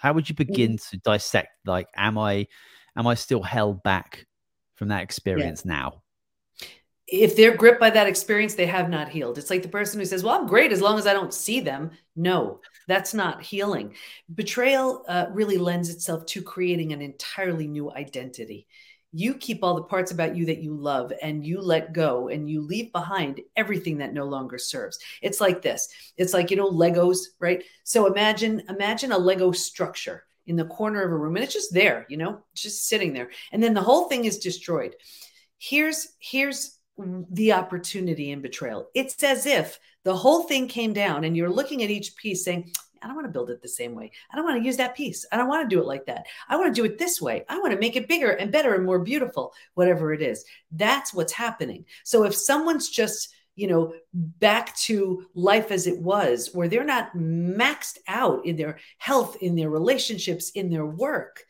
How would you begin mm-hmm. to dissect like am I am I still held back from that experience yeah. now? if they're gripped by that experience, they have not healed. It's like the person who says, Well, I'm great as long as I don't see them. No, that's not healing. Betrayal uh, really lends itself to creating an entirely new identity. You keep all the parts about you that you love and you let go and you leave behind everything that no longer serves. It's like this. It's like, you know, Legos, right? So imagine imagine a Lego structure in the corner of a room and it's just there, you know, just sitting there. And then the whole thing is destroyed. Here's here's the opportunity in betrayal. It's as if the whole thing came down and you're looking at each piece saying, I don't want to build it the same way. I don't want to use that piece. I don't want to do it like that. I want to do it this way. I want to make it bigger and better and more beautiful, whatever it is. That's what's happening. So if someone's just, you know, back to life as it was, where they're not maxed out in their health, in their relationships, in their work,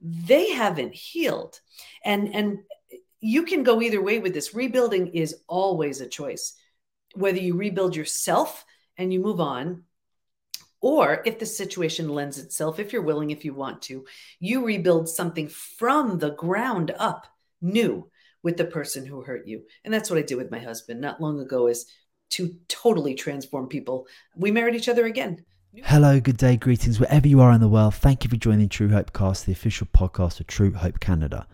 they haven't healed. And and you can go either way with this. Rebuilding is always a choice. Whether you rebuild yourself and you move on, or if the situation lends itself, if you're willing, if you want to, you rebuild something from the ground up, new with the person who hurt you. And that's what I did with my husband not long ago is to totally transform people. We married each other again. Hello, good day, greetings, wherever you are in the world. Thank you for joining True Hope Cast, the official podcast of True Hope Canada.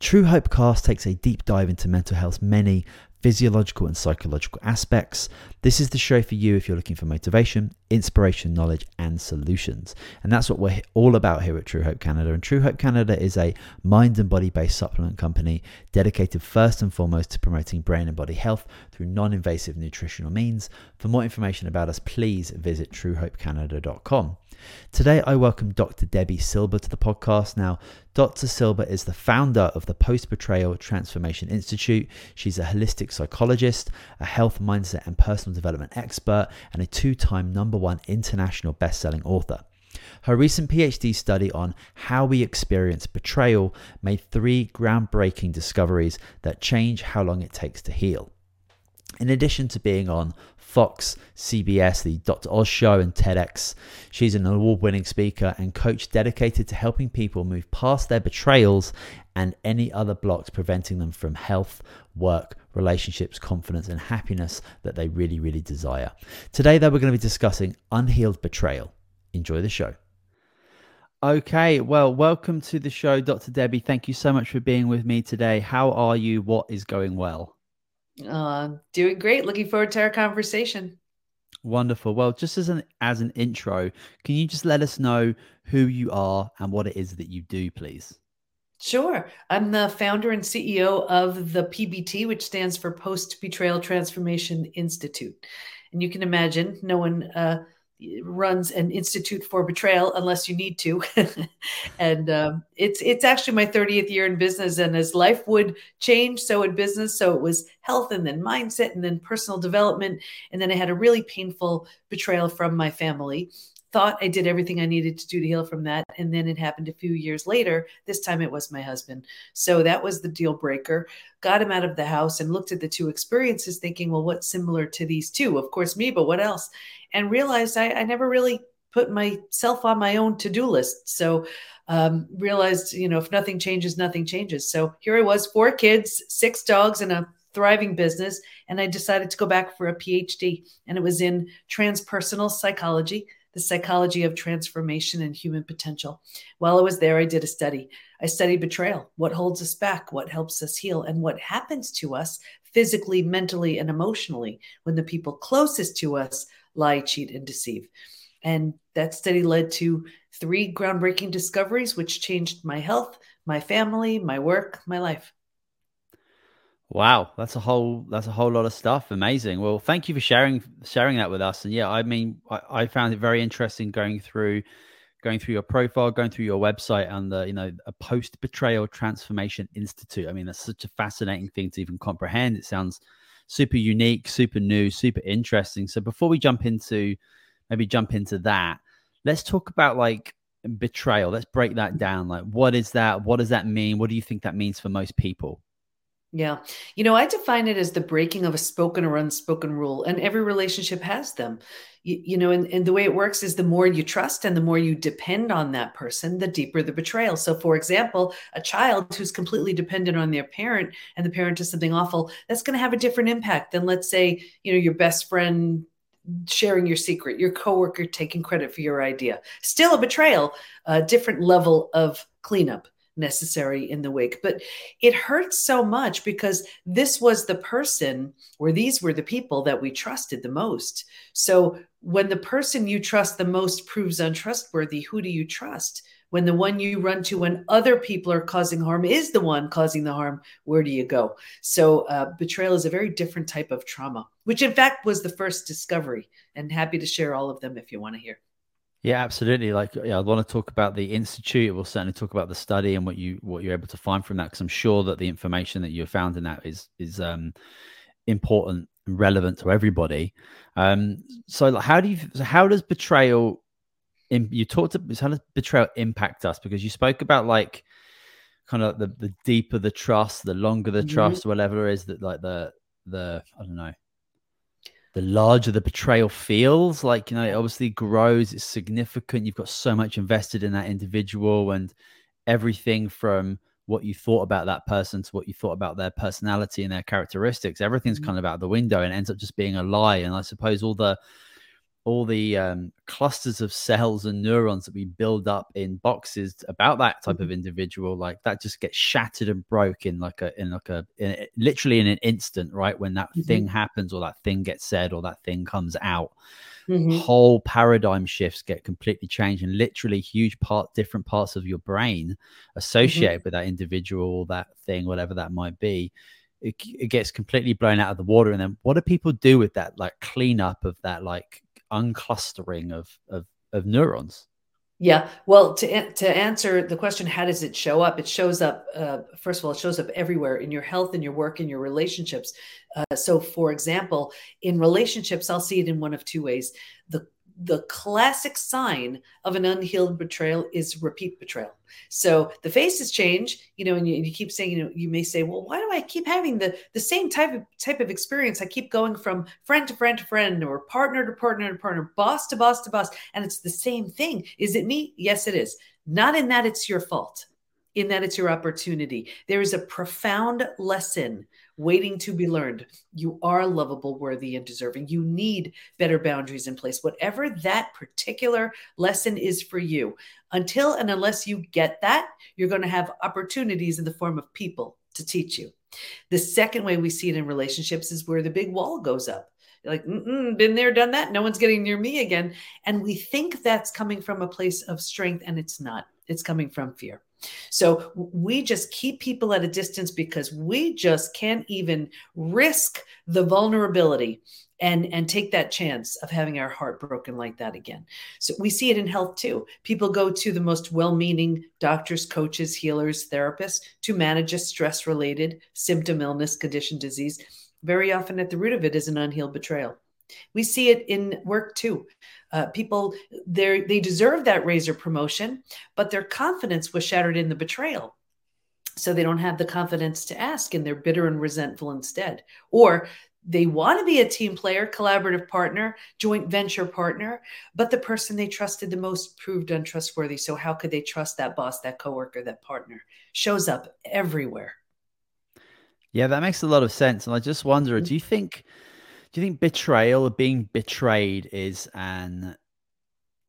True Hope Cast takes a deep dive into mental health's many physiological and psychological aspects. This is the show for you if you're looking for motivation, inspiration, knowledge, and solutions. And that's what we're all about here at True Hope Canada. And True Hope Canada is a mind and body based supplement company dedicated first and foremost to promoting brain and body health through non invasive nutritional means. For more information about us, please visit truehopecanada.com. Today, I welcome Dr. Debi Silber to the podcast. Now, Dr. Silber is the founder of the Post Betrayal Transformation Institute. She's a holistic psychologist, a health mindset and personal development expert, and a two time number one international best selling author. Her recent PhD study on how we experience betrayal made three groundbreaking discoveries that change how long it takes to heal. In addition to being on Fox, CBS, the Dr. Oz Show, and TEDx. She's an award winning speaker and coach dedicated to helping people move past their betrayals and any other blocks preventing them from health, work, relationships, confidence, and happiness that they really, really desire. Today, though, we're going to be discussing unhealed betrayal. Enjoy the show. Okay, well, welcome to the show, Dr. Debi. Thank you so much for being with me today. How are you? What is going well? Uh, doing great. Looking forward to our conversation. Wonderful. Well, just as an as an intro, can you just let us know who you are and what it is that you do, please? Sure. I'm the founder and CEO of the PBT, which stands for Post Betrayal Transformation Institute. And you can imagine no one uh, runs an institute for betrayal unless you need to. And um, it's it's actually my 30th year in business and as life would change so would business. So it was health and then mindset and then personal development and then i had a really painful betrayal from my family thought I did everything I needed to do to heal from that. And then it happened a few years later. This time it was my husband. So that was the deal breaker. Got him out of the house and looked at the two experiences, thinking, well, what's similar to these two? Of course, me, but what else? And realized I, I never really put myself on my own to do list. So um, realized, you know, if nothing changes, nothing changes. So here I was, four kids, six dogs, and a thriving business. And I decided to go back for a PhD, and it was in transpersonal psychology the psychology of transformation and human potential. While I was there, I did a study. I studied betrayal, what holds us back, what helps us heal, and what happens to us physically, mentally, and emotionally when the people closest to us lie, cheat, and deceive. And that study led to three groundbreaking discoveries, which changed my health, my family, my work, my life. Wow, that's a whole that's a whole lot of stuff. Amazing. Well, thank you for sharing sharing that with us. And yeah, I mean, I, I found it very interesting going through going through your profile, going through your website, and the you know a post betrayal transformation institute. I mean, that's such a fascinating thing to even comprehend. It sounds super unique, super new, super interesting. So before we jump into maybe jump into that, let's talk about like betrayal. Let's break that down. Like, what is that? What does that mean? What do you think that means for most people? Yeah. You know, I define it as the breaking of a spoken or unspoken rule, and every relationship has them. You, you, know, and, and the way it works is the more you trust and the more you depend on that person, the deeper the betrayal. So, for example, a child who's completely dependent on their parent and the parent does something awful, that's going to have a different impact than, let's say, you know, your best friend sharing your secret, your coworker taking credit for your idea. Still a betrayal, a different level of cleanup necessary in the wake. But it hurts so much because this was the person, or these were the people that we trusted the most. So when the person you trust the most proves untrustworthy, who do you trust? When the one you run to when other people are causing harm is the one causing the harm, where do you go? So, uh, betrayal is a very different type of trauma, which in fact was the first discovery. And happy to share all of them if you want to hear. Yeah, absolutely. Like, yeah, I want to talk about the institute. We'll certainly talk about the study and what you what you're able to find from that, because I'm sure that the information that you found in that is is um, important and relevant to everybody. Um, so, like, how do you? So how does betrayal? In, you talked about how does betrayal impact us? Because you spoke about like kind of the the deeper the trust, the longer the mm-hmm. trust, whatever it is that like the the I don't know the larger the betrayal feels like you know it obviously grows it's significant you've got so much invested in that individual and everything from what you thought about that person to what you thought about their personality and their characteristics everything's mm-hmm. kind of out the window and ends up just being a lie and i suppose all the all the um, clusters of cells and neurons that we build up in boxes about that type of mm-hmm. individual like that just gets shattered and broke in like a in like a in, literally in an instant right when that mm-hmm. thing happens or that thing gets said or that thing comes out mm-hmm. whole paradigm shifts get completely changed and literally huge part different parts of your brain mm-hmm. associated with that individual that thing whatever that might be it, it gets completely blown out of the water and then what do people do with that like cleanup of that like unclustering of of, of neurons. Yeah. Well to to answer the question how does it show up? It shows up uh, first of all it shows up everywhere in your health in your work in your relationships. Uh, so for example in relationships i'll see it in one of two ways. The the classic sign of an unhealed betrayal is repeat betrayal. So the faces change, you know, and you, and you, keep saying, you know, you may say, well, why do I keep having the the same type of type of experience? I keep going from friend to friend to friend, or partner to partner to partner, boss to boss to boss, and it's the same thing. Is it me? Yes, it is. Not in that it's your fault, in that it's your opportunity. There is a profound lesson waiting to be learned. You are lovable, worthy, and deserving. You need better boundaries in place, whatever that particular lesson is for you. Until and unless you get that, you're going to have opportunities in the form of people to teach you. The second way we see it in relationships is where the big wall goes up. You're like, been there, done that. No one's getting near me again. And we think that's coming from a place of strength, and it's not. It's coming from fear. So we just keep people at a distance because we just can't even risk the vulnerability and and take that chance of having our heart broken like that again. So we see it in health too. People go to the most well-meaning doctors, coaches, healers, therapists to manage a stress-related symptom, illness, condition, disease. Very often at the root of it is an unhealed betrayal. We see it in work too. Uh, people they they deserve that raise or promotion, but their confidence was shattered in the betrayal. So they don't have the confidence to ask and they're bitter and resentful instead. Or they want to be a team player, collaborative partner, joint venture partner, but the person they trusted the most proved untrustworthy. So how could they trust that boss, that coworker, that partner? Shows up everywhere. Yeah, that makes a lot of sense. And I just wonder, do you think do you think betrayal or being betrayed is an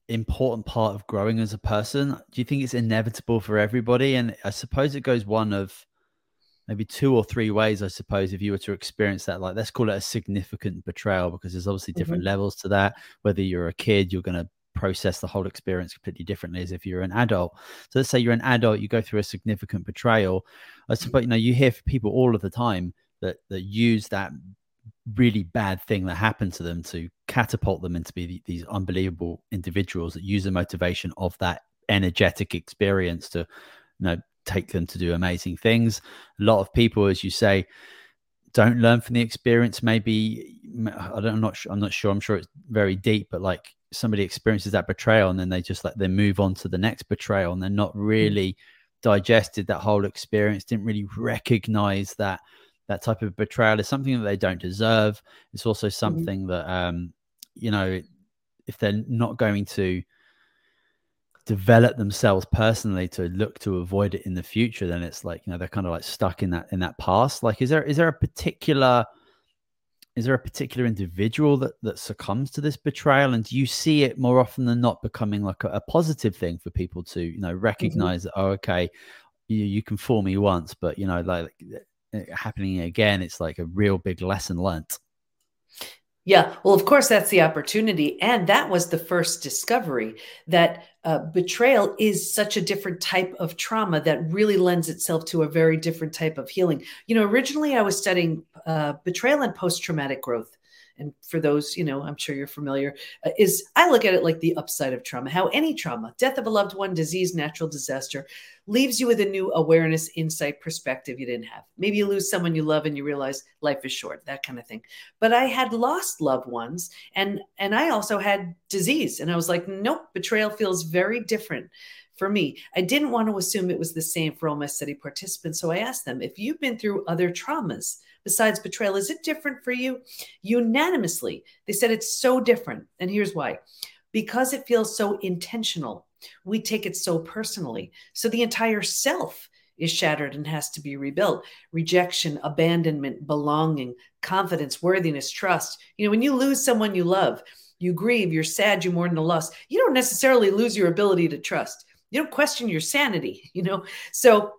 important part of growing as a person? Do you think it's inevitable for everybody? And I suppose it goes one of maybe two or three ways, I suppose, if you were to experience that, like let's call it a significant betrayal, because there's obviously different mm-hmm. levels to that. Whether you're a kid, you're going to process the whole experience completely differently as if you're an adult. So let's say you're an adult, you go through a significant betrayal. I suppose you know you hear from people all of the time that that use that really bad thing that happened to them to catapult them into be these unbelievable individuals that use the motivation of that energetic experience to you know take them to do amazing things. A lot of people as you say don't learn from the experience. Maybe i don't i'm not sure i'm not sure. I'm sure it's very deep but like somebody experiences that betrayal and then they just like they move on to the next betrayal and they're not hmm. really digested that whole experience didn't really recognize that that type of betrayal is something that they don't deserve. It's also mm-hmm. something mm-hmm. that um, you know, if they're not going to develop themselves personally to look to avoid it in the future, then it's like you know they're kind of like stuck in that in that past. Like, is there is there a particular is there a particular individual that that succumbs to this betrayal and do you see it more often than not becoming like a, a positive thing for people to you know mm-hmm. recognize mm-hmm. that oh okay you, you can fool me once but you know like happening again it's like a real big lesson learnt yeah, well, of course, that's the opportunity. And that was the first discovery that uh, betrayal is such a different type of trauma that really lends itself to a very different type of healing. You know, originally I was studying uh, betrayal and post traumatic growth and for those, you know, I'm sure you're familiar, uh, is I look at it like the upside of trauma, how any trauma, death of a loved one, disease, natural disaster, leaves you with a new awareness, insight, perspective you didn't have. Maybe you lose someone you love and you realize life is short, that kind of thing. But I had lost loved ones and and I also had disease and I was like, nope, betrayal feels very different for me. I didn't want to assume it was the same for all my study participants, so I asked them, if you've been through other traumas, besides betrayal. Is it different for you? Unanimously, they said it's so different. And here's why because it feels so intentional, we take it so personally. So the entire self is shattered and has to be rebuilt. Rejection, abandonment, belonging, confidence, worthiness, trust. You know, when you lose someone you love, you grieve, you're sad, you mourn the loss. You don't necessarily lose your ability to trust. You don't question your sanity, you know? So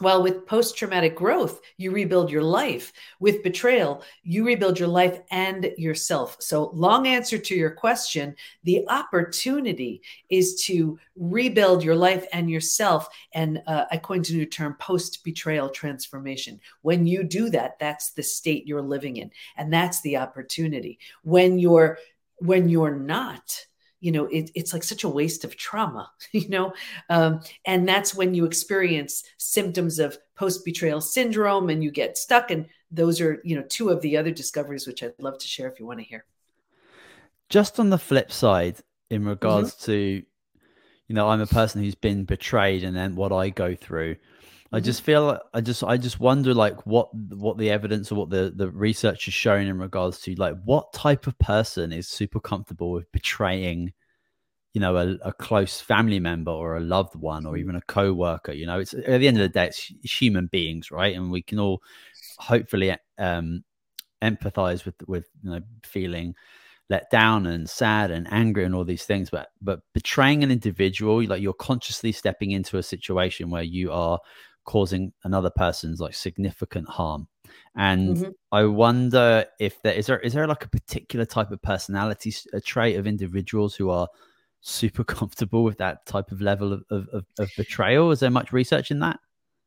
well, with post traumatic growth, you rebuild your life. With betrayal, you rebuild your life and yourself. So, long answer to your question the opportunity is to rebuild your life and yourself. And uh, I coined a new term post betrayal transformation. When you do that, that's the state you're living in. And that's the opportunity. When you're when you're not, you know it, it's like such a waste of trauma you know? Um, and that's when you experience symptoms of post betrayal syndrome and you get stuck and those are you know two of the other discoveries which i'd love to share if you want to hear. Just on the flip side in regards mm-hmm. to you know i'm a person who's been betrayed and then what i go through I mm-hmm. just feel I just I just wonder like what what the evidence or what the the research is showing in regards to like what type of person is super comfortable with betraying you know a, a close family member or a loved one or even a co-worker you know? It's at the end of the day it's, human beings right? And we can all hopefully um empathize with with you know feeling let down and sad and angry and all these things but but betraying an individual like you're consciously stepping into a situation where you are causing another person's like significant harm. And mm-hmm. i wonder if there is there is there like a particular type of personality a trait of individuals who are super comfortable with that type of level of, of, of betrayal? Is there much research in that?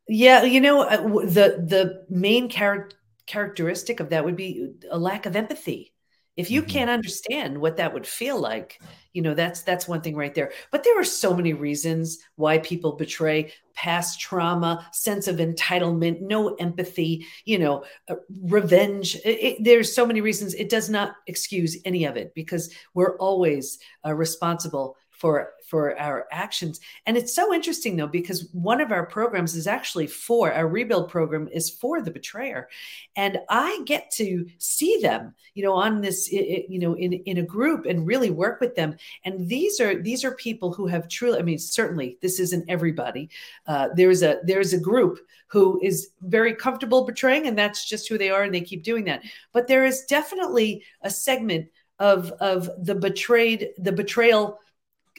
Yeah you know uh, the the main char- characteristic of that would be a lack of empathy if you mm-hmm. can't understand what that would feel like you know that's that's one thing right there. But there are so many reasons why people betray past trauma sense of entitlement no empathy you know uh, revenge. It, it, there's so many reasons. It does not excuse any of it because we're always uh, responsible for for our actions. And it's so interesting though because one of our programs is actually for our rebuild program is for the betrayer. And i get to see them you know on this you know in in a group and really work with them. And these are these are people who have truly i mean certainly this isn't everybody. Uh, there's a there's a group who is very comfortable betraying and that's just who they are and they keep doing that. But there is definitely a segment of of the betrayed the betrayal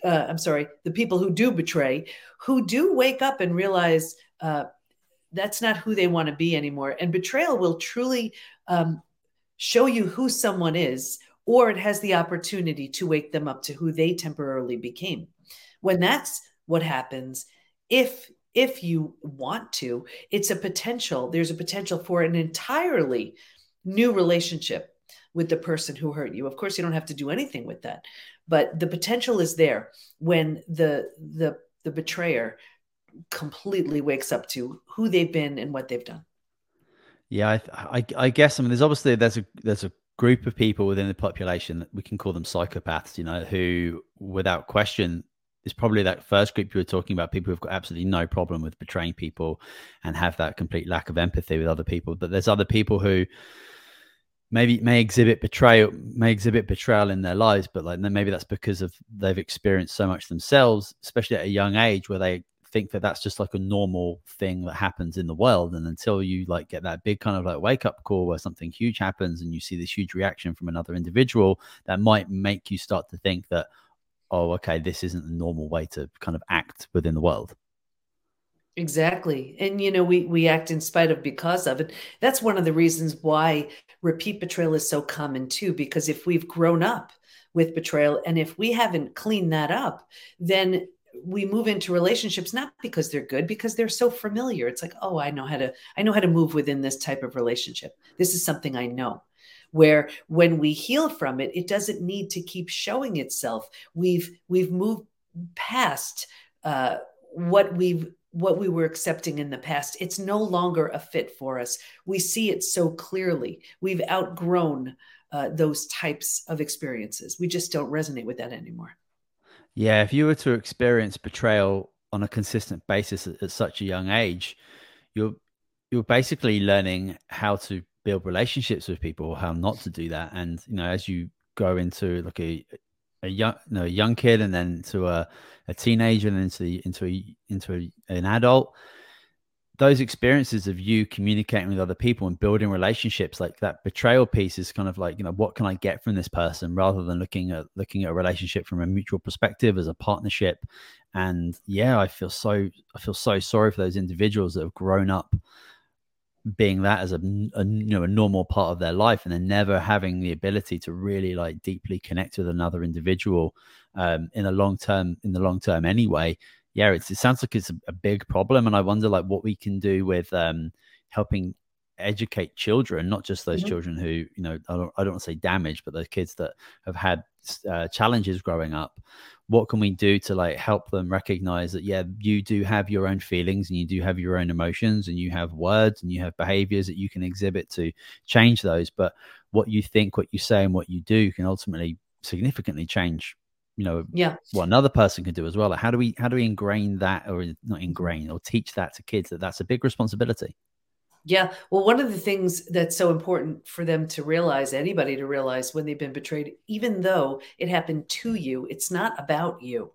uh, I'm sorry, the people who do betray, who do wake up and realize uh, that's not who they want to be anymore. And betrayal will truly um, show you who someone is, or it has the opportunity to wake them up to who they temporarily became. When that's what happens, if if you want to, it's a potential. There's a potential for an entirely new relationship with the person who hurt you. Of course, you don't have to do anything with that, but the potential is there when the the the betrayer completely wakes up to who they've been and what they've done. Yeah, I, I, I guess I mean there's obviously there's a there's a group of people within the population that we can call them psychopaths, you know, who without question is probably that first group you were talking about people who've got absolutely no problem with betraying people and have that complete lack of empathy with other people but there's other people who maybe may exhibit betrayal may exhibit betrayal in their lives but like then maybe that's because of they've experienced so much themselves especially at a young age where they think that that's just like a normal thing that happens in the world and until you like get that big kind of like wake up call where something huge happens and you see this huge reaction from another individual that might make you start to think that oh okay this isn't the normal way to kind of act within the world Exactly. And you know, we we act in spite of because of it. That's one of the reasons why repeat betrayal is so common too because if we've grown up with betrayal and if we haven't cleaned that up, then we move into relationships not because they're good because they're so familiar. It's like, "Oh, I know how to I know how to move within this type of relationship. This is something I know." Where when we heal from it, it doesn't need to keep showing itself. We've we've moved past uh, what we've what we were accepting in the past. It's no longer a fit for us. We see it so clearly. We've outgrown uh, those types of experiences. We just don't resonate with that anymore. Yeah, if you were to experience betrayal on a consistent basis at, at such a young age, you're you're basically learning how to build relationships with people, how not to do that. And you know, as you go into like a a young you know, a young kid and then to a, a teenager and then into the, into a, into a, an adult. Those experiences of you communicating with other people and building relationships like that betrayal piece is kind of like you know what can i get from this person rather than looking at looking at a relationship from a mutual perspective as a partnership? And yeah i feel so i feel so sorry for those individuals that have grown up being that as a, a, you know a normal part of their life and then never having the ability to really like deeply connect with another individual um, in a long term in the long term anyway yeah it sounds like it's a, a, big problem. And i wonder like what we can do with um, helping educate children not just those mm-hmm. children who you know I don't, I don't want to say damaged but those kids that have had uh, challenges growing up. What can we do to like help them recognize that yeah you do have your own feelings and you do have your own emotions and you have words and you have behaviors that you can exhibit to change those but what you think what you say and what you do can ultimately significantly change you know yeah. what another person can do as well. Like how do we how do we ingrain that or not ingrain or teach that to kids that that's a big responsibility yeah. Well, one of the things that's so important for them to realize, anybody to realize when they've been betrayed, even though it happened to you, it's not about you.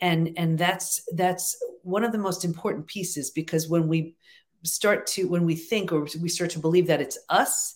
And and that's that's one of the most important pieces because when we start to when we think or we start to believe that it's us,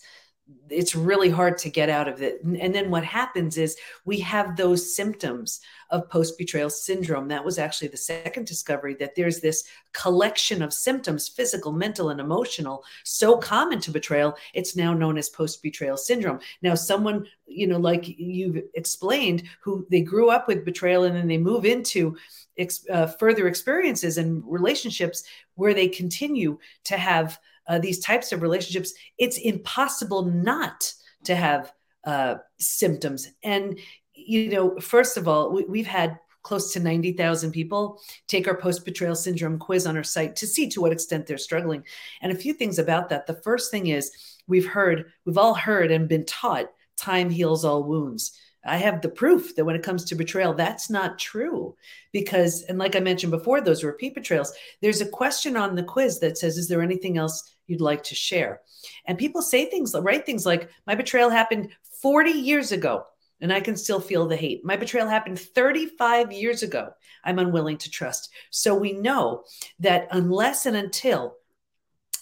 it's really hard to get out of it. And, then what happens is we have those symptoms of post betrayal syndrome. That was actually the second discovery that there's this collection of symptoms, physical, mental, and emotional, so common to betrayal. It's now known as post betrayal syndrome. Now, someone, you know, like you've explained, who they grew up with betrayal and then they move into ex- uh, further experiences and relationships where they continue to have uh, these types of relationships, it's impossible not to have uh, symptoms. And, you know, first of all, we, we've had close to 90,000 people take our post betrayal syndrome quiz on our site to see to what extent they're struggling. And a few things about that. The first thing is we've heard, we've all heard and been taught time heals all wounds. I have the proof that when it comes to betrayal, that's not true. Because, and like I mentioned before, those repeat betrayals, there's a question on the quiz that says, Is there anything else you'd like to share? And people say things, write things like, My betrayal happened 40 years ago and I can still feel the hate. My betrayal happened 35 years ago. I'm unwilling to trust. So we know that unless and until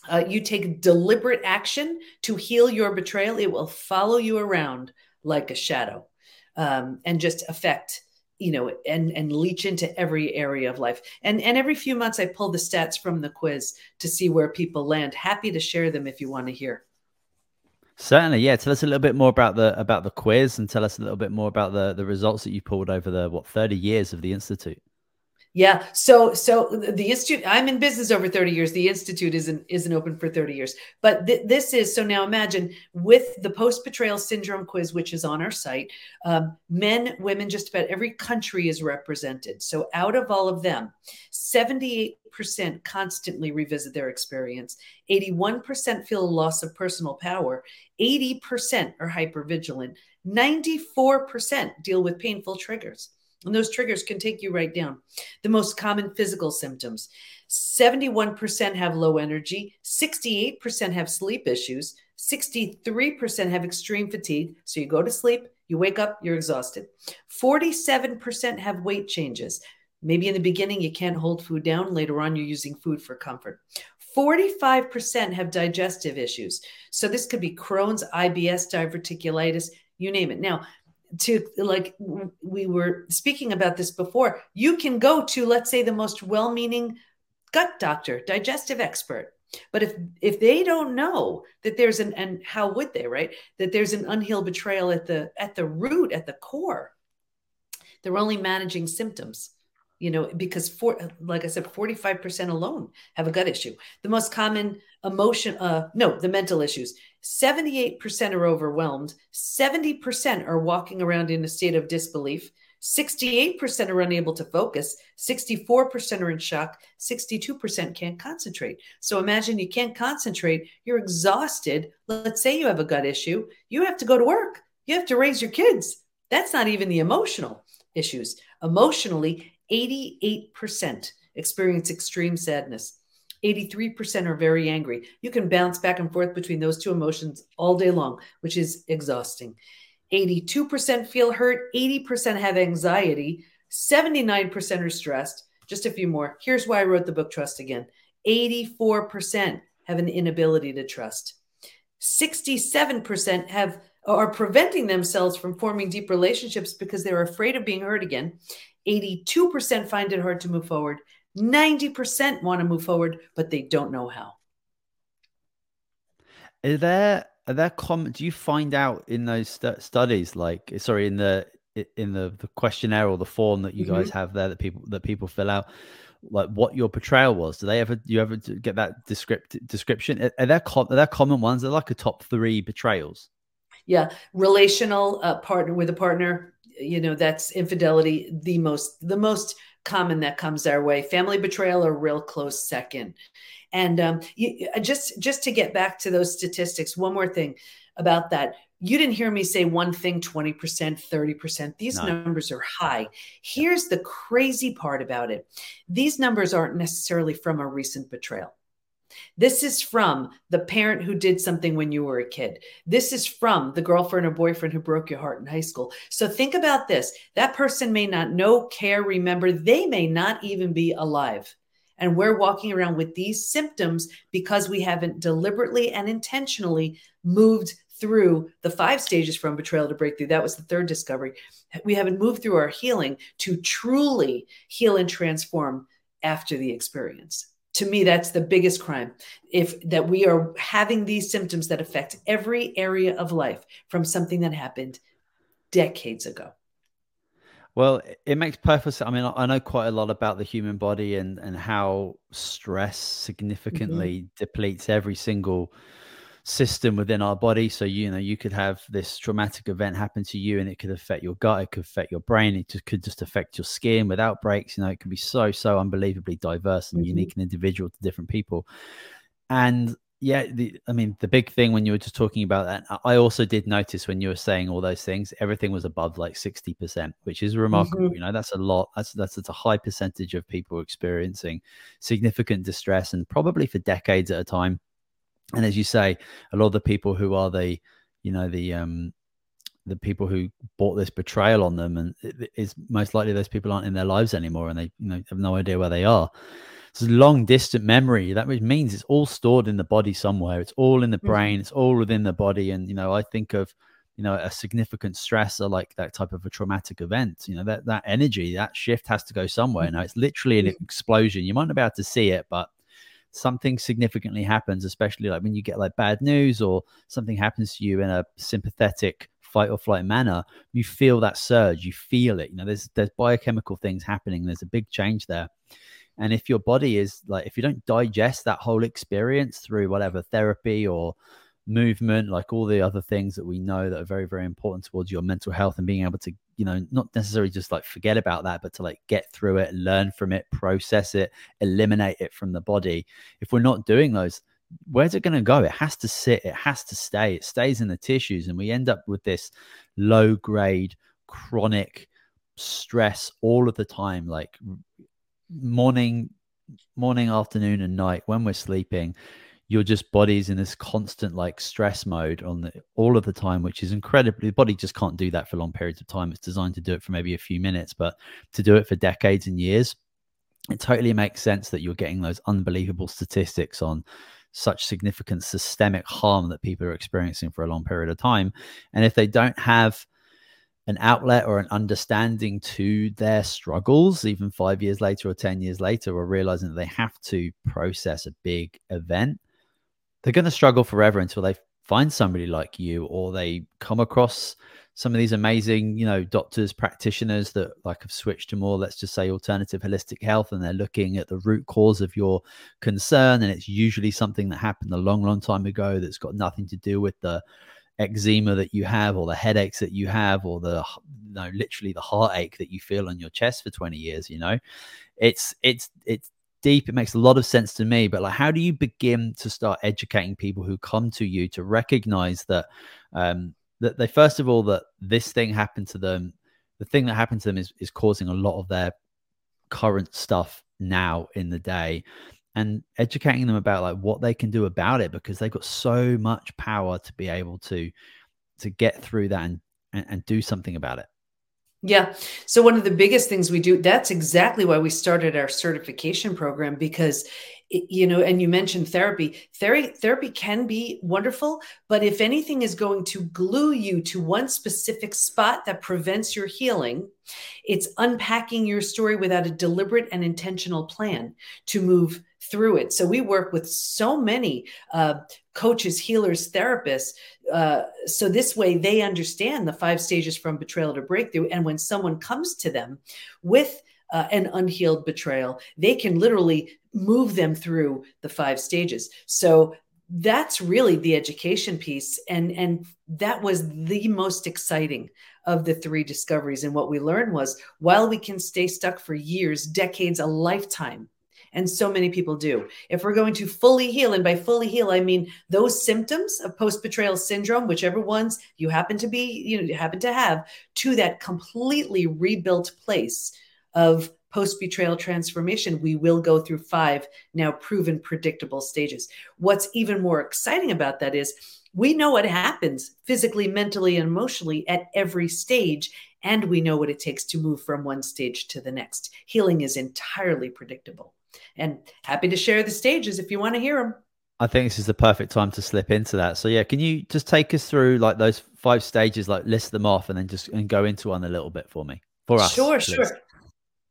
uh, you take deliberate action to heal your betrayal, it will follow you around like a shadow um, and just affect you know and and leach into every area of life. And and every few months i pull the stats from the quiz to see where people land. Happy to share them if you want to hear. Certainly yeah. Tell us a little bit more about the about the quiz and tell us a little bit more about the the results that you pulled over the what 30 years of the institute yeah. So so the institute. I'm in business over 30 years. The institute isn't isn't open for 30 years. But th- this is so now. Imagine with the post betrayal syndrome quiz, which is on our site. Um, men, women, just about every country is represented. So out of all of them, 78 percent constantly revisit their experience. 81% feel a loss of personal power. 80% are hyper vigilant. 94% deal with painful triggers. And those triggers can take you right down. The most common physical symptoms 71% have low energy, 68% have sleep issues, 63% have extreme fatigue. So you go to sleep, you wake up, you're exhausted. 47% have weight changes. Maybe in the beginning you can't hold food down, later on you're using food for comfort. 45% have digestive issues. So this could be Crohn's, IBS, diverticulitis, you name it. Now, to like we were speaking about this before, you can go to, let's say, the most well meaning gut doctor, digestive expert. But if if they don't know that there's an and how would they, right? That there's an unhealed betrayal at the at the root, at the core. They're only managing symptoms you know because for like i said 45% alone have a gut issue. The most common emotion uh no the mental issues. 78% are overwhelmed. 70% are walking around in a state of disbelief. 68% are unable to focus. 64% are in shock. 62% can't concentrate. So imagine you can't concentrate. You're exhausted. Let's say you have a gut issue. You have to go to work. You have to raise your kids. That's not even the emotional issues. Emotionally 88% experience extreme sadness. 83% are very angry. You can bounce back and forth between those two emotions all day long, which is exhausting. 82% feel hurt, 80% have anxiety, 79% are stressed. Just a few more. Here's why I wrote the book Trust Again 84% have an inability to trust. 67% have are preventing themselves from forming deep relationships because they're afraid of being hurt again. 82% find it hard to move forward. 90% want to move forward, but they don't know how. Are there are there common? Do you find out in those st- studies, like sorry, in the in the, the questionnaire or the form that you mm-hmm. guys have there that people that people fill out, like what your portrayal was? Do they ever do you ever get that descript, description? Are, are there com- are there common ones? Are like a top three betrayals? Yeah, relational uh, partner with a partner you know that's infidelity the most the most common that comes our way. Family betrayal a real close second. And um, you, uh, just just to get back to those statistics one more thing about that. You didn't hear me say one thing 20% 30% these no. numbers are high. Here's the crazy part about it. These numbers aren't necessarily from a recent betrayal this is from the parent who did something when you were a kid. This is from the girlfriend or boyfriend who broke your heart in high school. So think about this. That person may not know, care, remember, they may not even be alive. And we're walking around with these symptoms because we haven't deliberately and intentionally moved through the five stages from betrayal to breakthrough. That was the third discovery. We haven't moved through our healing to truly heal and transform after the experience to me that's the biggest crime if that we are having these symptoms that affect every area of life from something that happened decades ago well it makes perfect sense i mean i know quite a lot about the human body and and how stress significantly mm-hmm. depletes every single system within our body. So you know you could have this traumatic event happen to you, and it could affect your gut, it could affect your brain, it just, could just affect your skin with outbreaks. You know, it can be so so unbelievably diverse and mm-hmm. unique and individual to different people. And yeah, the, I mean, the big thing when you were just talking about that, I also did notice when you were saying all those things, everything was above like 60%, which is remarkable. Mm-hmm. You know, that's a lot. That's, that's, that's a high percentage of people experiencing significant distress and probably for decades at a time and as you say a lot of the people who are the you know the um the people who bought this betrayal on them and it's most likely those people aren't in their lives anymore and they you know have no idea where they are. It's a long distant memory. That means it's all stored in the body somewhere. It's all in the mm-hmm. brain. It's all within the body. And you know i think of you know a significant stressor like that type of a traumatic event you know that that energy that shift has to go somewhere. Mm-hmm. now it's literally an explosion. You might not be able to see it but something significantly happens, especially like when you get like bad news or something happens to you in a sympathetic fight or flight manner, you feel that surge, you feel it. You know, there's there's biochemical things happening. There's a big change there. And if your body is like, if you don't digest that whole experience through whatever therapy or movement, like all the other things that we know that are very, very important towards your mental health and being able to, you know, not necessarily just like forget about that, but to like get through it, learn from it, process it, eliminate it from the body. If we're not doing those, where's it going to go? It has to sit, it has to stay, it stays in the tissues. And we end up with this low grade, chronic, stress all of the time, like morning, morning, afternoon, and night when we're sleeping. Your just body's in this constant like stress mode on the all of the time, which is incredibly the body just can't do that for long periods of time. It's designed to do it for maybe a few minutes, but to do it for decades and years, it totally makes sense that you're getting those unbelievable statistics on such significant systemic harm that people are experiencing for a long period of time. And if they don't have an outlet or an understanding to their struggles, even five years later or 10 years later, or realizing that they have to process a big event, they're going to struggle forever until they find somebody like you or they come across some of these amazing, you know, doctors, practitioners that like have switched to more, let's just say, alternative holistic health, and they're looking at the root cause of your concern, and it's usually something that happened a long, long time ago that's got nothing to do with the eczema that you have, or the headaches that you have, or the you know, literally the heartache that you feel on your chest for 20 years. You know, it's it's it's deep. It makes a lot of sense to me. But like, how do you begin to start educating people who come to you to recognize that? Um, that they first of all that this thing happened to them the thing that happened to them is, is causing a lot of their current stuff now in the day and educating them about like what they can do about it because they've got so much power to be able to to get through that and and, and do something about it yeah. So one of the biggest things we do, that's exactly why we started our certification program because you know, and you mentioned therapy. Therapy therapy can be wonderful, but if anything is going to glue you to one specific spot that prevents your healing, it's unpacking your story without a deliberate and intentional plan to move through it. So we work with so many uh, coaches, healers, therapists. Uh, so this way they understand the five stages from betrayal to breakthrough. And when someone comes to them with uh, an unhealed betrayal, they can literally move them through the five stages. So that's really the education piece and and that was the most exciting of the three discoveries and what we learned was while we can stay stuck for years decades a lifetime and so many people do if we're going to fully heal and by fully heal i mean those symptoms of post betrayal syndrome whichever ones you happen to be you know you happen to have to that completely rebuilt place of post betrayal transformation, we will go through five now proven predictable stages. What's even more exciting about that is we know what happens physically, mentally, and emotionally at every stage, and we know what it takes to move from one stage to the next. Healing is entirely predictable. And happy to share the stages if you want to hear them. I think this is the perfect time to slip into that. So yeah, can you just take us through like those five stages, like list them off, and then just and go into one a little bit for me for us? Sure, please. sure.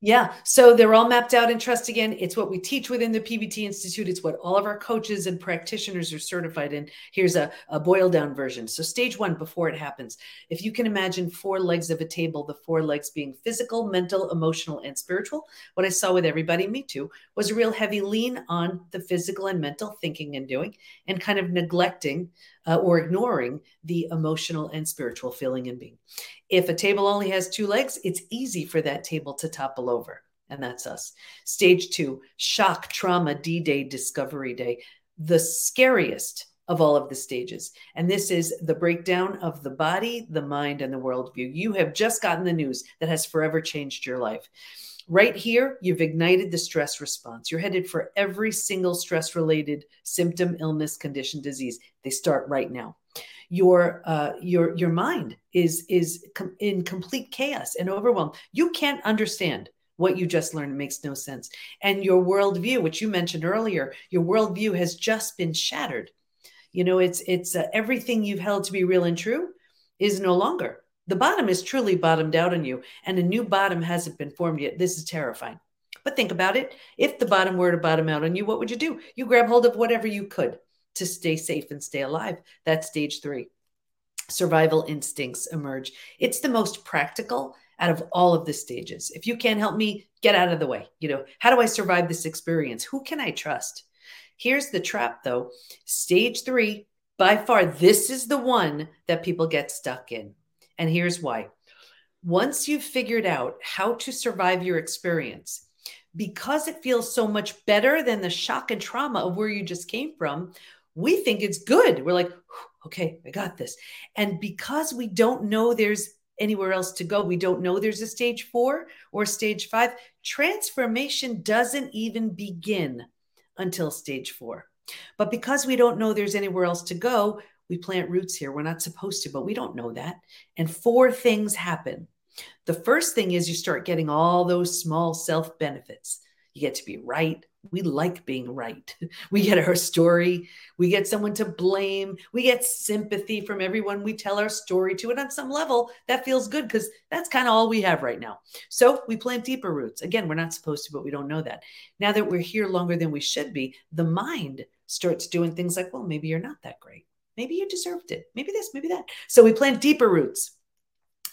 Yeah. So they're all mapped out in Trust Again. It's what we teach within the PBT Institute. It's what all of our coaches and practitioners are certified in. Here's a, a boil down version. So, stage one, before it happens, if you can imagine four legs of a table, the four legs being physical, mental, emotional, and spiritual, what I saw with everybody, me too, was a real heavy lean on the physical and mental thinking and doing, and kind of neglecting uh, or ignoring the emotional and spiritual feeling and being. If a table only has two legs, it's easy for that table to topple over. And that's us. Stage two shock, trauma, D Day, Discovery Day, the scariest of all of the stages. And this is the breakdown of the body, the mind, and the worldview. You have just gotten the news that has forever changed your life. Right here, you've ignited the stress response. You're headed for every single stress related symptom, illness, condition, disease. They start right now. Your uh, your your mind is is com- in complete chaos and overwhelm. You can't understand what you just learned. Makes no sense. And your worldview, which you mentioned earlier, your worldview has just been shattered. You know, it's it's uh, everything you've held to be real and true is no longer the bottom is truly bottomed out on you, and a new bottom hasn't been formed yet. This is terrifying. But think about it. If the bottom were to bottom out on you, what would you do? You grab hold of whatever you could to stay safe and stay alive. That's stage three. Survival instincts emerge. It's the most practical out of all of the stages. If you can't help me, get out of the way. You know, how do I survive this experience? Who can I trust? Here's the trap though. Stage three, by far, this is the one that people get stuck in. And here's why. Once you've figured out how to survive your experience, because it feels so much better than the shock and trauma of where you just came from, we think it's good. We're like, okay, I got this. And because we don't know there's anywhere else to go. We don't know there's a stage four or stage five. Transformation doesn't even begin until stage four. But because we don't know there's anywhere else to go, we plant roots here. We're not supposed to, but we don't know that. And four things happen. The first thing is you start getting all those small self benefits. You get to be right. We like being right. We get our story. We get someone to blame. We get sympathy from everyone we tell our story to. And on some level, that feels good because that's kind of all we have right now. So we plant deeper roots. Again, we're not supposed to, but we don't know that. Now that we're here longer than we should be, the mind starts doing things like, well, maybe you're not that great. Maybe you deserved it. Maybe this, maybe that. So we plant deeper roots.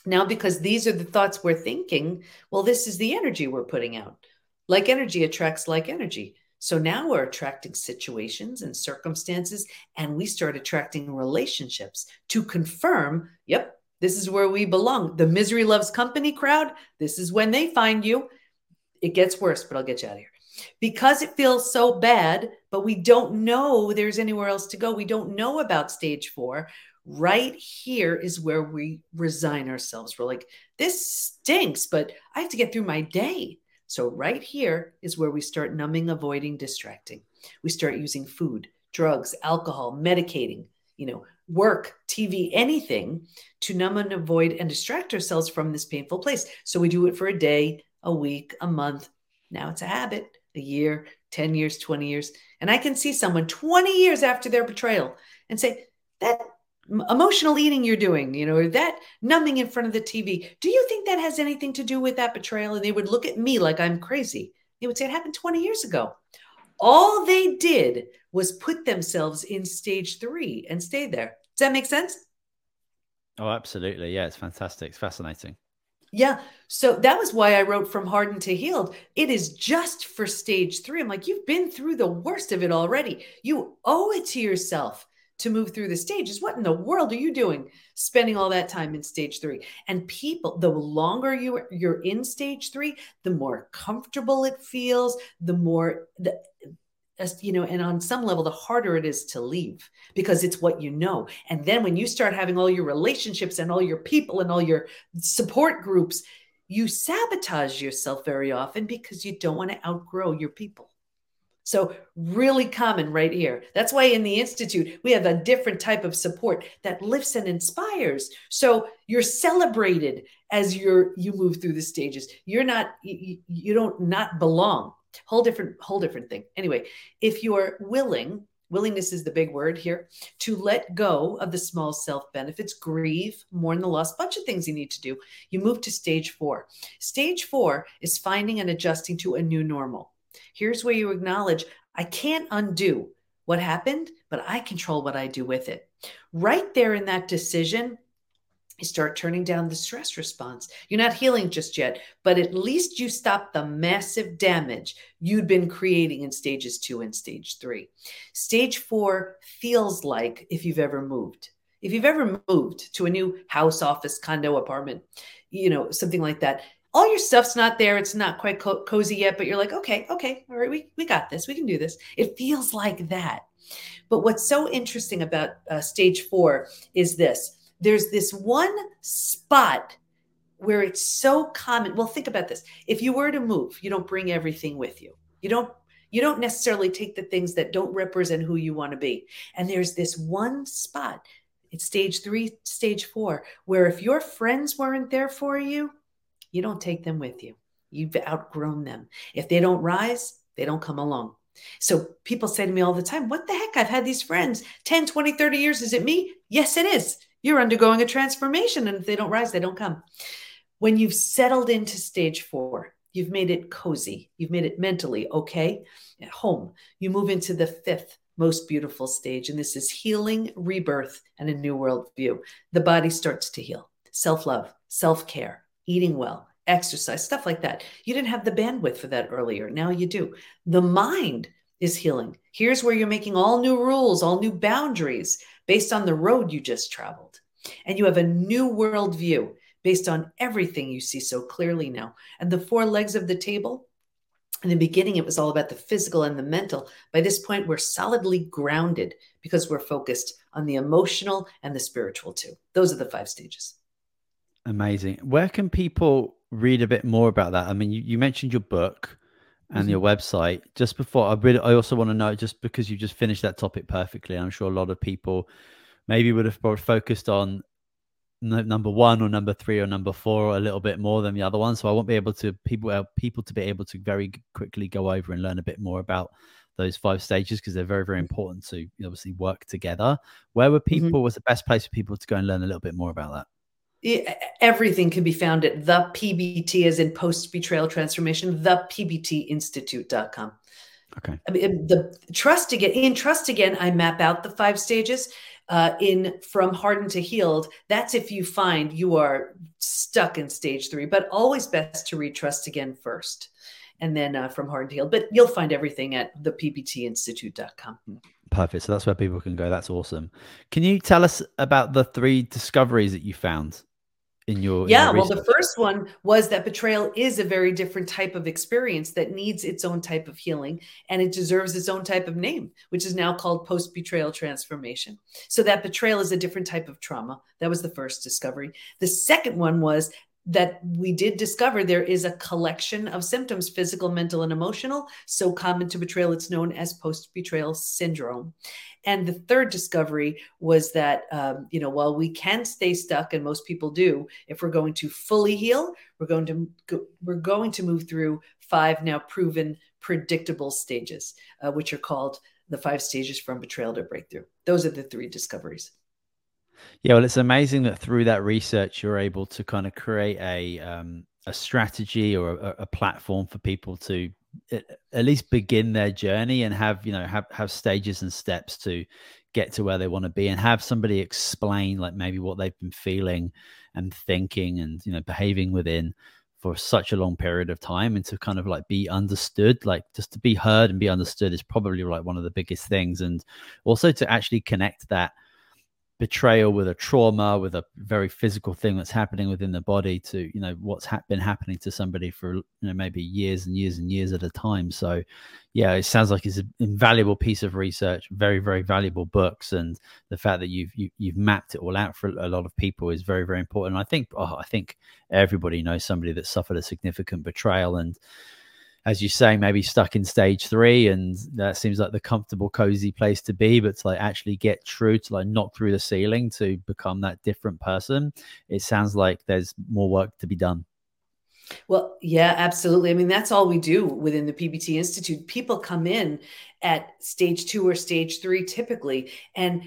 Now, because these are the thoughts we're thinking, well, this is the energy we're putting out. Like energy attracts like energy. So now we're attracting situations and circumstances, and we start attracting relationships to confirm, yep, this is where we belong. The misery loves company crowd, this is when they find you. It gets worse, but I'll get you out of here. Because it feels so bad, but we don't know there's anywhere else to go. We don't know about stage four. Right here is where we resign ourselves. We're like, this stinks, but I have to get through my day. So, right here is where we start numbing, avoiding, distracting. We start using food, drugs, alcohol, medicating, you know, work, TV, anything to numb and avoid and distract ourselves from this painful place. So, we do it for a day, a week, a month. Now it's a habit, a year, 10 years, 20 years. And I can see someone 20 years after their betrayal and say, that emotional eating you're doing, you know, or that numbing in front of the TV. Do you think that has anything to do with that betrayal? And they would look at me like I'm crazy. They would say it happened 20 years ago. All they did was put themselves in stage three and stay there. Does that make sense? Oh, absolutely. Yeah, it's fantastic. It's fascinating. Yeah. So that was why I wrote From Hardened to Healed. It is just for stage three. I'm like, you've been through the worst of it already. You owe it to yourself to move through the stages. What in the world are you doing spending all that time in stage three? And people, the longer you you're in stage three, the more comfortable it feels, the more the you know, and on some level, the harder it is to leave because it's what you know. And then when you start having all your relationships and all your people and all your support groups, you sabotage yourself very often because you don't want to outgrow your people. So, really common right here. That's why in the Institute, we have a different type of support that lifts and inspires. So, you're celebrated as you're you move through the stages. You're not you, you don't not belong. Whole different whole different thing. Anyway, if you're willing, willingness is the big word here, to let go of the small self benefits, grieve, mourn the loss, bunch of things you need to do. You move to stage 4. Stage 4 is finding and adjusting to a new normal. Here's where you acknowledge I can't undo what happened, but I control what I do with it. Right there in that decision, you start turning down the stress response. You're not healing just yet, but at least you stop the massive damage you'd been creating in stages two and stage three. Stage four feels like if you've ever moved. If you've ever moved to a new house, office, condo, apartment, you know, something like that, all your stuff's not there. It's not quite co- cozy yet, but you're like, okay, okay, all right, we, we got this. We can do this. It feels like that. But what's so interesting about uh, stage four is this there's this one spot where it's so common. Well, think about this. If you were to move, you don't bring everything with you. You don't you don't necessarily take the things that don't represent who you want to be. And there's this one spot, it's stage 3, stage 4, where if your friends weren't there for you, you don't take them with you. You've outgrown them. If they don't rise, they don't come along. So people say to me all the time, What the heck? I've had these friends 10, 20, 30 years. Is it me? Yes, it is. You're undergoing a transformation. And if they don't rise, they don't come. When you've settled into stage four, you've made it cozy, you've made it mentally okay at home. You move into the fifth most beautiful stage, and this is healing, rebirth, and a new world view. The body starts to heal, self love, self care, eating well, exercise, stuff like that. You didn't have the bandwidth for that earlier. Now you do. The mind is healing. Here's where you're making all new rules, all new boundaries based on the road you just traveled. And you have a new worldview based on everything you see so clearly now. And the four legs of the table, in the beginning, it was all about the physical and the mental. By this point, we're solidly grounded because we're focused on the emotional and the spiritual too. Those are the five stages. Amazing. Where can people read a bit more about that? I mean, you, you mentioned your book and mm-hmm. your website. Just before, I really, I also want to know, just because you just finished that topic perfectly, I'm sure a lot of people maybe would have focused on number one or number three or number four or a little bit more than the other one. So I won't be able to people uh, people to be able to very quickly go over and learn a bit more about those five stages because they're very very mm-hmm. important to obviously work together. Where were mm-hmm. people? Mm-hmm. Was the best place for people to go and learn a little bit more about that? Everything can be found at the PBT as in post betrayal transformation, the PBTinstitute.com. Okay. I mean, the trust again in trust again, I map out the five stages. Uh, in from hardened to healed, that's if you find you are stuck in stage three, but always best to read trust again first and then uh, from hardened to healed. But you'll find everything at the PBTinstitute.com. Perfect. So that's where people can go. That's awesome. Can you tell us about the three discoveries that you found? In your yeah in your well the first one was that betrayal is a very different type of experience that needs its own type of healing and it deserves its own type of name which is now called post betrayal transformation. So that betrayal is a different type of trauma. That was the first discovery. The second one was that we did discover there is a collection of symptoms physical mental and emotional so common to betrayal. It's known as post betrayal syndrome. And the third discovery was that um, you know while we can stay stuck and most people do if we're going to fully heal we're going to go, we're going to move through five now proven predictable stages uh, which are called the five stages from betrayal to breakthrough. Those are the three discoveries yeah, well, it's amazing that through that research, you're able to kind of create a um, a strategy or a, a platform for people to at least begin their journey and have you know have have stages and steps to get to where they want to be and have somebody explain like maybe what they've been feeling and thinking and you know behaving within for such a long period of time and to kind of like be understood like just to be heard and be understood is probably like one of the biggest things. And also to actually connect that betrayal with a trauma with a very physical thing that's happening within the body to you know what's ha- been happening to somebody for you know maybe years and years and years at a time. So yeah it sounds like it's an invaluable piece of research very very valuable books and the fact that you've you, have you have mapped it all out for a lot of people is very very important. I think oh, i think everybody knows somebody that suffered a significant betrayal and as you say, maybe stuck in stage three, and that seems like the comfortable, cozy place to be. But to like actually get true, to like knock through the ceiling, to become that different person, it sounds like there's more work to be done. Well, yeah, absolutely. I mean, that's all we do within the PBT Institute. People come in at stage two or stage three typically, and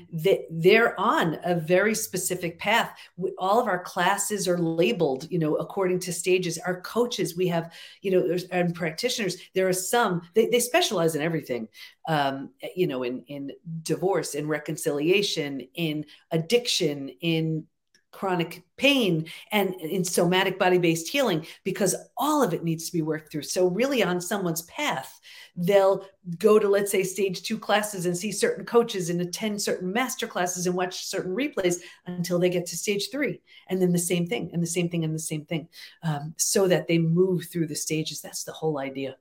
they're on a very specific path. All of our classes are labeled, you know, according to stages. Our coaches, we have, you know, and practitioners. There are some they, they specialize in everything, um, you know, in in divorce, in reconciliation, in addiction, in chronic pain and in somatic body based healing because all of it needs to be worked through. So, really, on someone's path, they'll go to, let's say, stage two classes and see certain coaches and attend certain master classes and watch certain replays until they get to stage three. And then the same thing, and the same thing, and the same thing, um, so that they move through the stages. That's the whole idea.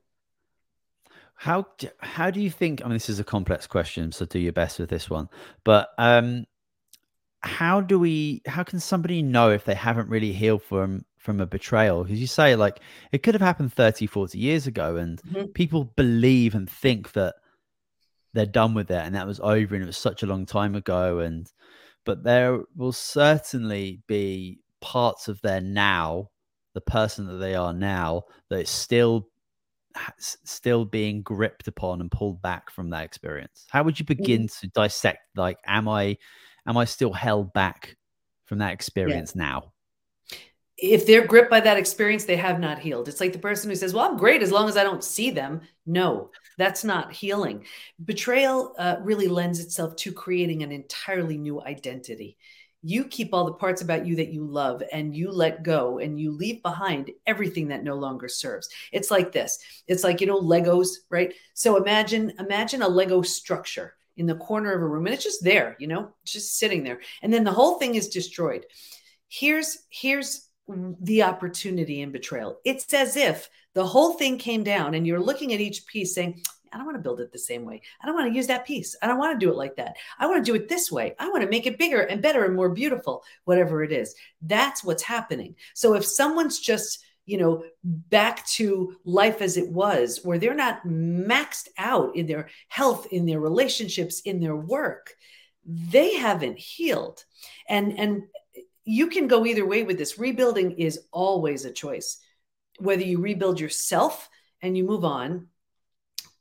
How how do you think? I mean, this is a complex question, so do your best with this one. But um, how do we how can somebody know if they haven't really healed from from a betrayal because you say like it could have happened 30 40 years ago and mm-hmm. people believe and think that they're done with it and that was over and it was such a long time ago and but there will certainly be parts of their now the person that they are now that is still still being gripped upon and pulled back from that experience how would you begin mm-hmm. to dissect like am i am I still held back from that experience yeah. now? If they're gripped by that experience, they have not healed. It's like the person who says, Well, I'm great as long as I don't see them. No, that's not healing. Betrayal uh, really lends itself to creating an entirely new identity. You keep all the parts about you that you love and you let go and you leave behind everything that no longer serves. It's like this. It's like, you know, Legos, right? So imagine imagine a Lego structure in the corner of a room and it's just there you know just sitting there and then the whole thing is destroyed here's here's the opportunity in betrayal it's as if the whole thing came down and you're looking at each piece saying I don't want to build it the same way. I don't want to use that piece. I don't want to do it like that. I want to do it this way. I want to make it bigger and better and more beautiful, whatever it is. That's what's happening. So if someone's just you know, back to life as it was, where they're not maxed out in their health, in their relationships, in their work, they haven't healed. And and you can go either way with this. Rebuilding is always a choice. Whether you rebuild yourself and you move on,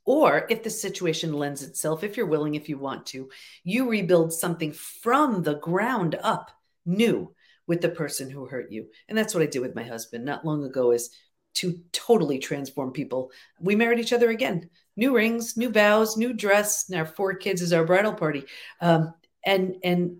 or if the situation lends itself, if you're willing, if you want to, you rebuild something from the ground up, new with the person who hurt you. And that's what I did with my husband not long ago is to totally transform people. We married each other again. New rings, new vows, new dress, and our four kids is our bridal party. Um, and and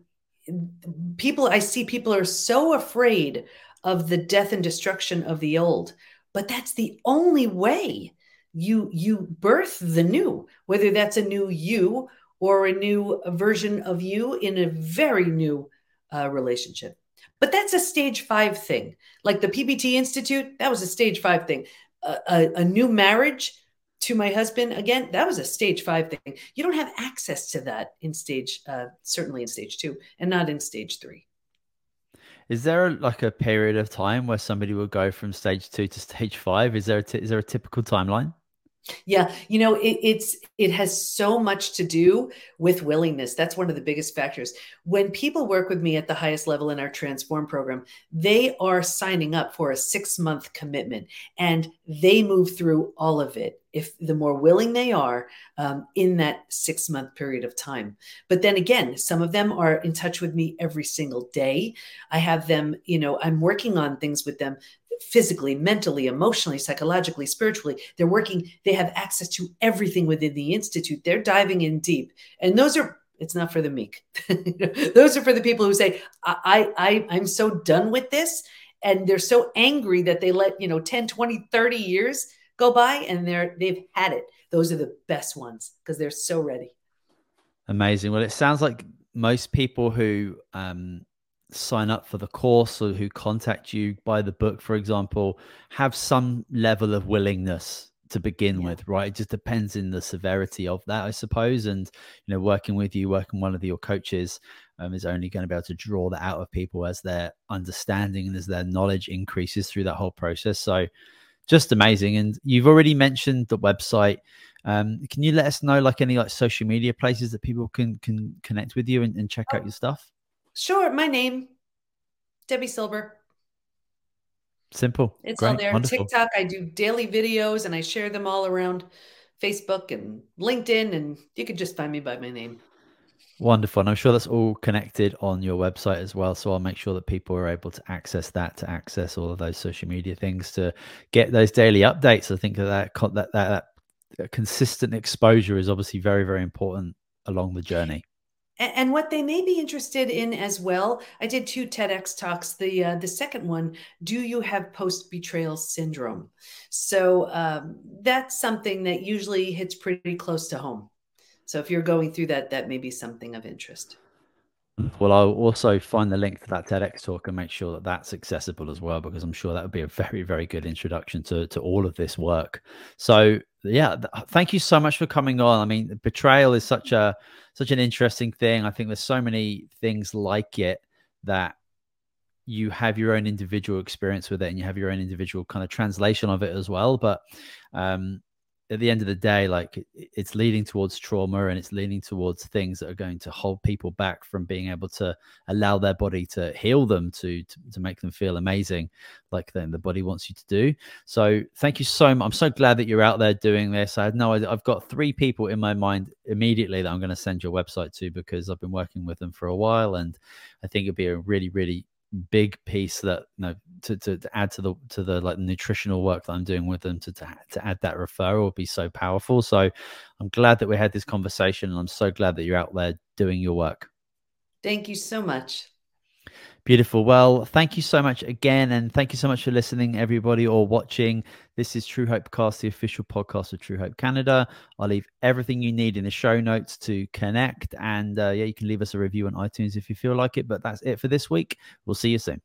people I see people are so afraid of the death and destruction of the old, but that's the only way you you birth the new, whether that's a new you or a new version of you in a very new uh, relationship. But that's a stage five thing. Like the PBT Institute, that was a stage five thing. A, a, a new marriage to my husband, again, that was a stage five thing. You don't have access to that in stage, uh, certainly in stage two, and not in stage three. Is there like a period of time where somebody will go from stage two to stage five? Is there a t- is there a typical timeline? Yeah, you know, it, it's it has so much to do with willingness. That's one of the biggest factors. When people work with me at the highest level in our transform program, they are signing up for a 6-month commitment and they move through all of it if the more willing they are um, in that six month period of time. But then again, some of them are in touch with me every single day. I have them, you know, I'm working on things with them physically, mentally, emotionally, psychologically, spiritually. They're working, they have access to everything within the Institute. They're diving in deep. And those are, it's not for the meek. those are for the people who say, I, I, I'm so done with this. And they're so angry that they let, you know, 10, 20, 30 years go by and they're, they've had it. Those are the best ones because they're so ready. Amazing. Well, it sounds like most people who um, sign up for the course or who contact you buy the book for example have some level of willingness to begin yeah. with right? It just depends in the severity of that i suppose. And you know working with you working one of your coaches um, is only going to be able to draw that out of people as their understanding and as their knowledge increases through that whole process. So just amazing. And you've already mentioned the website. Um, can you let us know like any like social media places that people can can connect with you and, and check out oh. your stuff Sure, my name, Debi Silber. Simple. It's Great. all there. Wonderful. TikTok, I do daily videos and I share them all around Facebook and LinkedIn, and you can just find me by my name. Wonderful. And I'm sure that's all connected on your website as well. So I'll make sure that people are able to access that, to access all of those social media things, to get those daily updates. I think that that, that, that, that consistent exposure is obviously very, very important along the journey and what they may be interested in as well i did two tedx talks the uh, the second one do you have post betrayal syndrome? So um, that's something that usually hits pretty close to home. So if you're going through that that may be something of interest well, I'll also find the link to that TEDx talk and make sure that that's accessible as well, because I'm sure that would be a very, very good introduction to to all of this work. So, yeah, th- thank you so much for coming on. I mean, betrayal is such a such an interesting thing. I think there's so many things like it that you have your own individual experience with it, and you have your own individual kind of translation of it as well. But um, at the end of the day, like it's leading towards trauma and it's leading towards things that are going to hold people back from being able to allow their body to heal them to to, to make them feel amazing, like then the body wants you to do. So thank you so much. I'm so glad that you're out there doing this. I had no idea. I've got three people in my mind immediately that I'm going to send your website to because I've been working with them for a while, and I think it'd be a really, really big piece that you know to, to, to, add to the to the like nutritional work that I'm doing with them to, to to add that referral would be so powerful. So I'm glad that we had this conversation and I'm so glad that you're out there doing your work. Thank you so much. Beautiful. Well, thank you so much again. And thank you so much for listening, everybody, or watching. This is True Hope Cast, the official podcast of True Hope Canada. I'll leave everything you need in the show notes to connect. And uh, yeah, you can leave us a review on iTunes if you feel like it. But that's it for this week. We'll see you soon.